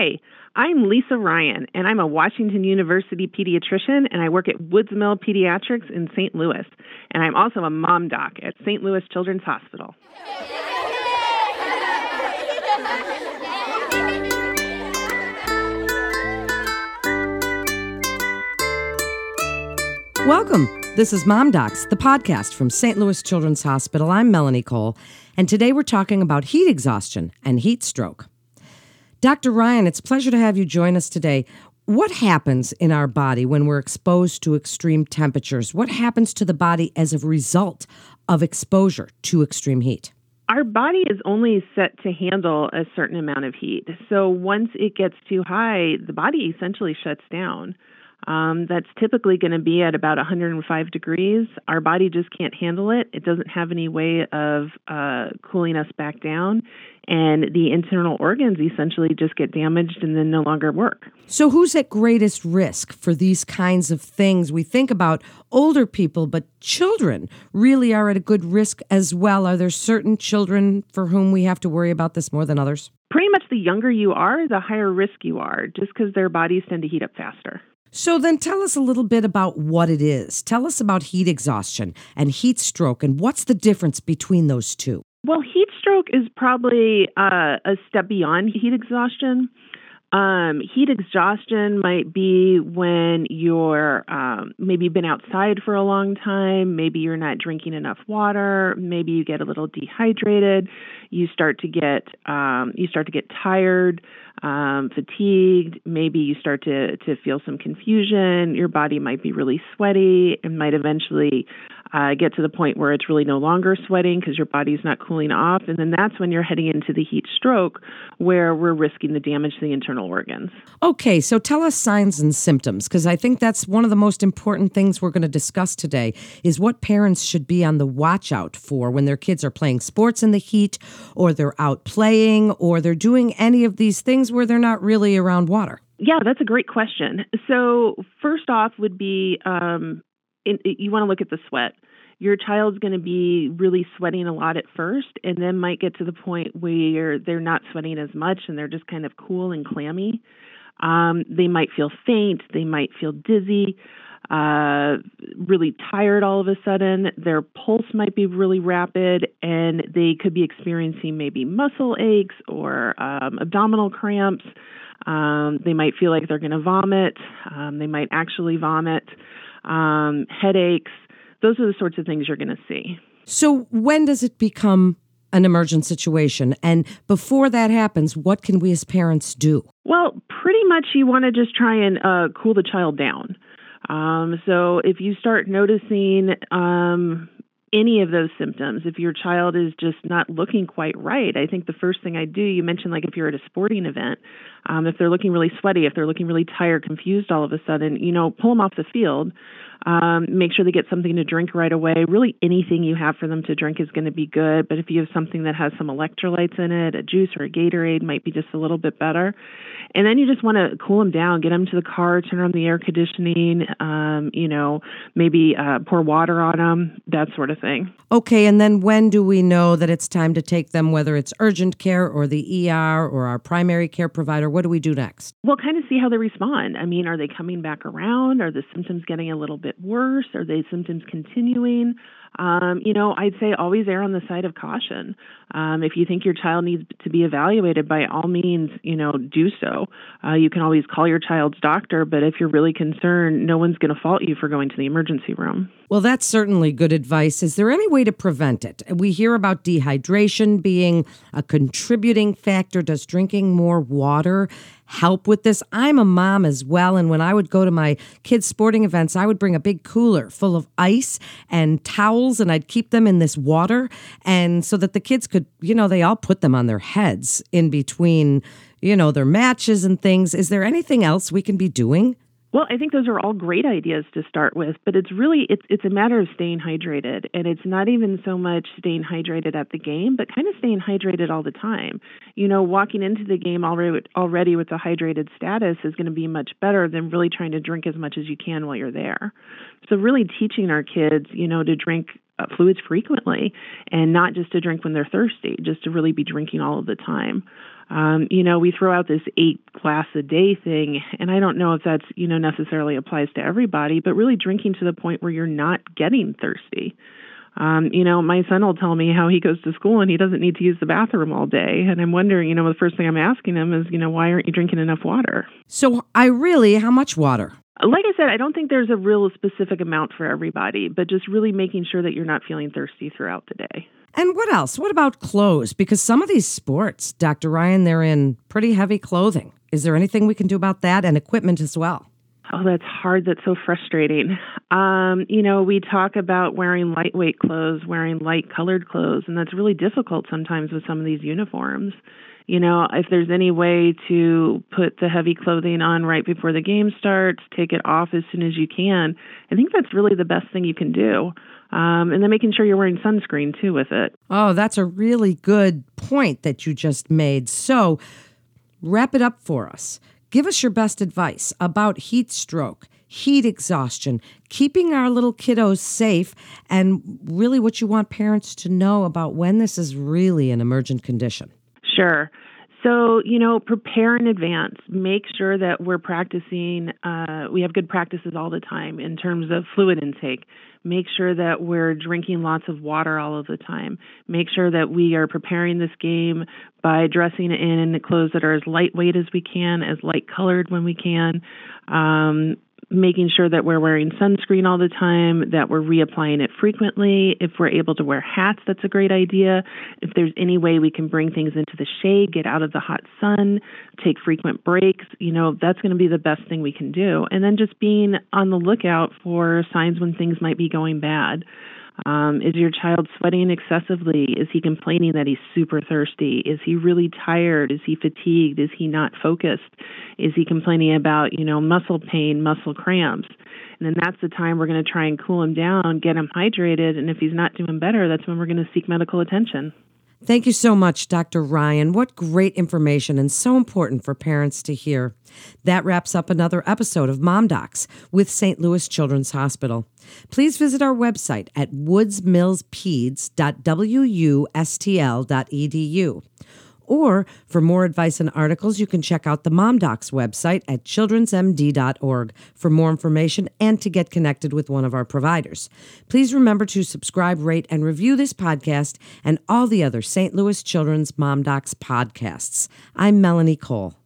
Hi, I'm Lisa Ryan, and I'm a Washington University pediatrician, and I work at Woods Mill Pediatrics in St. Louis. And I'm also a mom doc at St. Louis Children's Hospital. Welcome. This is Mom Docs, the podcast from St. Louis Children's Hospital. I'm Melanie Cole, and today we're talking about heat exhaustion and heat stroke. Dr. Ryan, it's a pleasure to have you join us today. What happens in our body when we're exposed to extreme temperatures? What happens to the body as a result of exposure to extreme heat? Our body is only set to handle a certain amount of heat. So once it gets too high, the body essentially shuts down. Um, that's typically going to be at about 105 degrees. Our body just can't handle it. It doesn't have any way of uh, cooling us back down. And the internal organs essentially just get damaged and then no longer work. So, who's at greatest risk for these kinds of things? We think about older people, but children really are at a good risk as well. Are there certain children for whom we have to worry about this more than others? Pretty much the younger you are, the higher risk you are, just because their bodies tend to heat up faster. So then tell us a little bit about what it is. Tell us about heat exhaustion and heat stroke and what's the difference between those two? Well, heat stroke is probably uh, a step beyond heat exhaustion. Um, heat exhaustion might be when you're um, maybe been outside for a long time, maybe you're not drinking enough water, maybe you get a little dehydrated, you start to get um, you start to get tired, um, fatigued, maybe you start to to feel some confusion. Your body might be really sweaty and might eventually uh, get to the point where it's really no longer sweating because your body's not cooling off. And then that's when you're heading into the heat stroke where we're risking the damage to the internal organs. Okay, so tell us signs and symptoms because I think that's one of the most important things we're going to discuss today is what parents should be on the watch out for when their kids are playing sports in the heat or they're out playing or they're doing any of these things where they're not really around water. Yeah, that's a great question. So, first off, would be um, you want to look at the sweat. Your child's going to be really sweating a lot at first, and then might get to the point where they're not sweating as much and they're just kind of cool and clammy. Um, they might feel faint, they might feel dizzy, uh, really tired all of a sudden. Their pulse might be really rapid, and they could be experiencing maybe muscle aches or um, abdominal cramps. Um, they might feel like they're going to vomit. Um, they might actually vomit um, headaches. Those are the sorts of things you're going to see. So, when does it become an emergent situation? And before that happens, what can we as parents do? Well, pretty much you want to just try and uh, cool the child down. Um, so, if you start noticing um, any of those symptoms, if your child is just not looking quite right, I think the first thing I do, you mentioned like if you're at a sporting event, um, if they're looking really sweaty, if they're looking really tired, confused all of a sudden, you know, pull them off the field. Um, make sure they get something to drink right away. Really, anything you have for them to drink is going to be good. But if you have something that has some electrolytes in it, a juice or a Gatorade might be just a little bit better. And then you just want to cool them down, get them to the car, turn on the air conditioning, um, you know, maybe uh, pour water on them, that sort of thing. Okay, and then when do we know that it's time to take them, whether it's urgent care or the ER or our primary care provider? What do we do next? We'll kind of see how they respond. I mean, are they coming back around? Are the symptoms getting a little bit worse? Are the symptoms continuing? Um, you know, I'd say always err on the side of caution. Um, if you think your child needs to be evaluated, by all means, you know, do so. Uh, you can always call your child's doctor, but if you're really concerned, no one's going to fault you for going to the emergency room. Well, that's certainly good advice. Is there any way to prevent it? We hear about dehydration being a contributing factor. Does drinking more water help with this? I'm a mom as well. And when I would go to my kids' sporting events, I would bring a big cooler full of ice and towels and I'd keep them in this water. And so that the kids could, you know, they all put them on their heads in between, you know, their matches and things. Is there anything else we can be doing? Well, I think those are all great ideas to start with, but it's really it's it's a matter of staying hydrated, and it's not even so much staying hydrated at the game, but kind of staying hydrated all the time. You know, walking into the game already already with a hydrated status is going to be much better than really trying to drink as much as you can while you're there. So really teaching our kids, you know, to drink fluids frequently and not just to drink when they're thirsty, just to really be drinking all of the time. Um, you know, we throw out this eight glass a day thing, and I don't know if that's, you know, necessarily applies to everybody, but really drinking to the point where you're not getting thirsty. Um, you know, my son will tell me how he goes to school and he doesn't need to use the bathroom all day. And I'm wondering, you know, the first thing I'm asking him is, you know, why aren't you drinking enough water? So, I really, how much water? Like I said, I don't think there's a real specific amount for everybody, but just really making sure that you're not feeling thirsty throughout the day. And what else? What about clothes? Because some of these sports, Dr. Ryan, they're in pretty heavy clothing. Is there anything we can do about that and equipment as well? Oh, that's hard. That's so frustrating. Um, you know, we talk about wearing lightweight clothes, wearing light colored clothes, and that's really difficult sometimes with some of these uniforms. You know, if there's any way to put the heavy clothing on right before the game starts, take it off as soon as you can, I think that's really the best thing you can do. Um, and then making sure you're wearing sunscreen too with it. Oh, that's a really good point that you just made. So, wrap it up for us. Give us your best advice about heat stroke, heat exhaustion, keeping our little kiddos safe, and really what you want parents to know about when this is really an emergent condition. Sure. So, you know, prepare in advance. Make sure that we're practicing, uh, we have good practices all the time in terms of fluid intake. Make sure that we're drinking lots of water all of the time. Make sure that we are preparing this game by dressing in clothes that are as lightweight as we can, as light colored when we can. Um, making sure that we're wearing sunscreen all the time, that we're reapplying it frequently. If we're able to wear hats, that's a great idea. If there's any way we can bring things into the shade, get out of the hot sun, take frequent breaks, you know, that's going to be the best thing we can do. And then just being on the lookout for signs when things might be going bad. Um, is your child sweating excessively? Is he complaining that he's super thirsty? Is he really tired? Is he fatigued? Is he not focused? Is he complaining about, you know, muscle pain, muscle cramps? And then that's the time we're going to try and cool him down, get him hydrated, and if he's not doing better, that's when we're going to seek medical attention. Thank you so much, Dr. Ryan. What great information and so important for parents to hear. That wraps up another episode of Mom Docs with St. Louis Children's Hospital. Please visit our website at woodsmillspeds.wustl.edu. Or for more advice and articles, you can check out the Mom Docs website at childrensmd.org for more information and to get connected with one of our providers. Please remember to subscribe, rate, and review this podcast and all the other St. Louis Children's Mom Docs podcasts. I'm Melanie Cole.